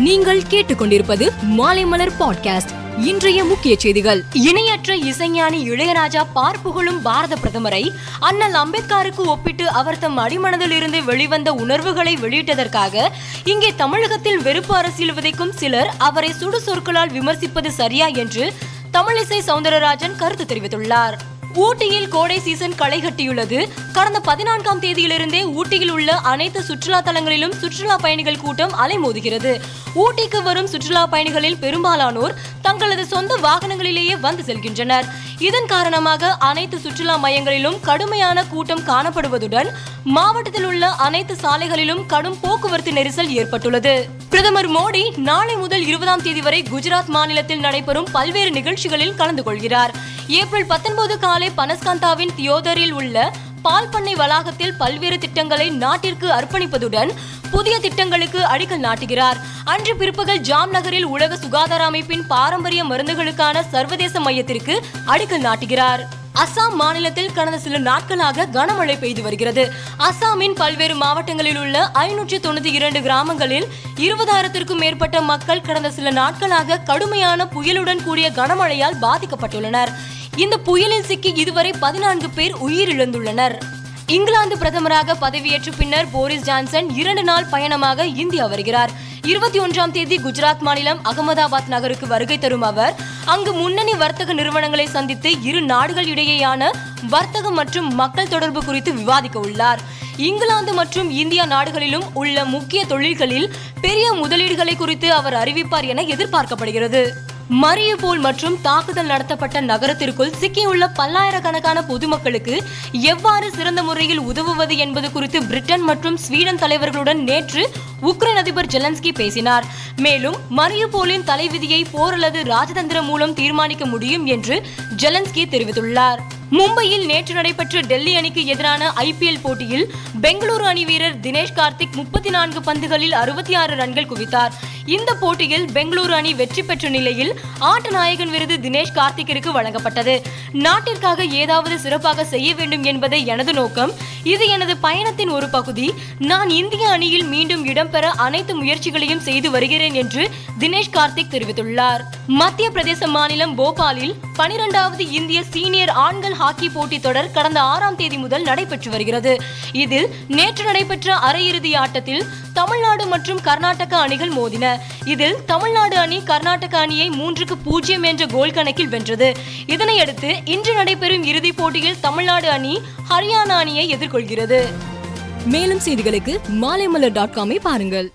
நீங்கள் கேட்டுக்கொண்டிருப்பது மாலைமலர் பாட்காஸ்ட். இன்றைய முக்கிய செய்திகள். இணையற்ற இசைஞானி இளையராஜா பார்ப்புகழும் பாரத பிரதமரை அண்ணல் அம்பேத்கருக்கு ஒப்பிட்டு அவர் தம் அடிமனதில் இருந்து வெளிவந்த உணர்வுகளை வெளியிட்டதற்காக இங்கே தமிழகத்தில் வெறுப்பு அரசியல் விதைக்கும் சிலர் அவரை சுடு சொற்களால் விமர்சிப்பது சரியா என்று தமிழிசை சவுந்தரராஜன் கருத்து தெரிவித்துள்ளார். ஊட்டியில் கோடை சீசன் களை கட்டியுள்ளது. கடந்த பதினான்காம் தேதியிலிருந்தே ஊட்டியில் உள்ள அனைத்து சுற்றுலா தலங்களிலும் சுற்றுலா பயணிகள் கூட்டம் அலைமோதுகிறது. ஊட்டிக்கு வரும் சுற்றுலா பயணிகளில் பெரும்பாலானோர் தங்களது சொந்த வாகனங்களிலேயே வந்து செல்கின்றனர். இதன் காரணமாக அனைத்து சுற்றுலா மையங்களிலும் கடுமையான கூட்டம் காணப்படுவதுடன் மாவட்டத்தில் உள்ள அனைத்து சாலைகளிலும் கடும் போக்குவரத்து நெரிசல் ஏற்பட்டுள்ளது. பிரதமர் மோடி நாளை முதல் இருபதாம் தேதி வரை குஜராத் மாநிலத்தில் நடைபெறும் பல்வேறு நிகழ்ச்சிகளில் கலந்து கொள்கிறார். ஏப்ரல் பத்தொன்பது காலை பனஸ்காந்தாவின் தியோதரில் உள்ள பால் பண்ணை வளாகத்தில் பல்வேறு திட்டங்களை நாட்டிற்கு அர்ப்பணிப்பதுடன் புதிய திட்டங்களுக்கு அடிக்கல் நாட்டுகிறார். அன்று பிற்பகல் ஜாம் நகரில் உலக சுகாதார அமைப்பின் பாரம்பரிய மருந்துகளுக்கான சர்வதேச மையத்திற்கு அடிக்கல் நாட்டுகிறார். அசாம் மாநிலத்தில் கடந்த சில நாட்களாக கனமழை பெய்து வருகிறது. அசாமின் பல்வேறு மாவட்டங்களில் உள்ள ஐநூற்றி தொண்ணூத்தி இரண்டு கிராமங்களில் இருபதாயிரத்திற்கும் மேற்பட்ட மக்கள் கடந்த சில நாட்களாக கடுமையான புயலுடன் கூடிய கனமழையால் பாதிக்கப்பட்டுள்ளனர். இந்த புயலில் சிக்கி இதுவரை பதினான்கு பேர் உயிரிழந்துள்ளனர். இங்கிலாந்து பிரதமராக பதவியேற்ற பின்னர் போரிஸ் ஜான்சன் இரண்டு நாள் பயணமாக இந்தியா வருகிறார். இருபத்தி ஒன்றாம் தேதி குஜராத் மாநிலம் அகமதாபாத் நகருக்கு வருகை தரும் அவர் அங்கு முன்னணி வர்த்தக நிறுவனங்களை சந்தித்து இரு நாடுகள் இடையேயான வர்த்தகம் மற்றும் மக்கள் தொடர்பு குறித்து விவாதிக்க உள்ளார். இங்கிலாந்து மற்றும் இந்தியா நாடுகளிலும் உள்ள முக்கிய தொழில்களில் பெரிய முதலீடுகளை குறித்து அவர் அறிவிப்பார் என எதிர்பார்க்கப்படுகிறது. மரியபோல் மற்றும் தாக்குதல் நடத்தப்பட்ட நகரத்திற்குள் சிக்கியுள்ள பல்லாயிரக்கணக்கான பொதுமக்களுக்கு எவ்வாறு சிறந்த முறையில் உதவுவது என்பது குறித்து பிரிட்டன் மற்றும் ஸ்வீடன் தலைவர்களுடன் நேற்று உக்ரைன் அதிபர் ஜெலன்ஸ்கி பேசினார். மேலும் மரியபோலின் தலைவிதியை போர் அல்லது ராஜதந்திரம் மூலம் தீர்மானிக்க முடியும் என்று ஜெலன்ஸ்கி தெரிவித்துள்ளார். மும்பையில் நேற்று நடைபெற்ற டெல்லி அணிக்கு எதிரான ஐபிஎல் போட்டியில் பெங்களூரு அணி வீரர் தினேஷ் கார்த்திக் முப்பத்தி நான்கு பந்துகளில் அறுபத்தி ஆறு ரன்கள் குவித்தார். இந்த போட்டியில் பெங்களூரு அணி வெற்றி பெற்ற நிலையில் ஆட்ட நாயகன் விருது தினேஷ் கார்த்திக்கிற்கு வழங்கப்பட்டது. நாட்டிற்காக ஏதாவது சிறப்பாக செய்ய வேண்டும் என்பதே எனது நோக்கம். இது எனது பயணத்தின் ஒரு பகுதி. நான் இந்திய அணியில் மீண்டும் இடம்பெற அனைத்து முயற்சிகளையும் செய்து வருகிறேன் என்று தினேஷ் கார்த்திக் தெரிவித்துள்ளார். மத்திய பிரதேச மாநிலம் போபாலில் பனிரெண்டாவது இந்திய சீனியர் ஆண்கள் ஹாக்கி போட்டி தொடர் கடந்த ஆறாம் தேதி முதல் நடைபெற்று வருகிறது. இதில் நேற்று நடைபெற்ற அரையிறுதி ஆட்டத்தில் தமிழ்நாடு மற்றும் கர்நாடக அணிகள் மோதின. இதில் தமிழ்நாடு அணி கர்நாடக அணியை மூன்றுக்கு பூஜ்ஜியம் என்ற கோல் கணக்கில் வென்றது. இதனையடுத்து இன்று நடைபெறும் இறுதிப் போட்டியில் தமிழ்நாடு அணி ஹரியானா அணியை எதிர்கொள்கிறது. மேலும் செய்திகளுக்கு மாலைமலர் டாட் காமை பாருங்கள்.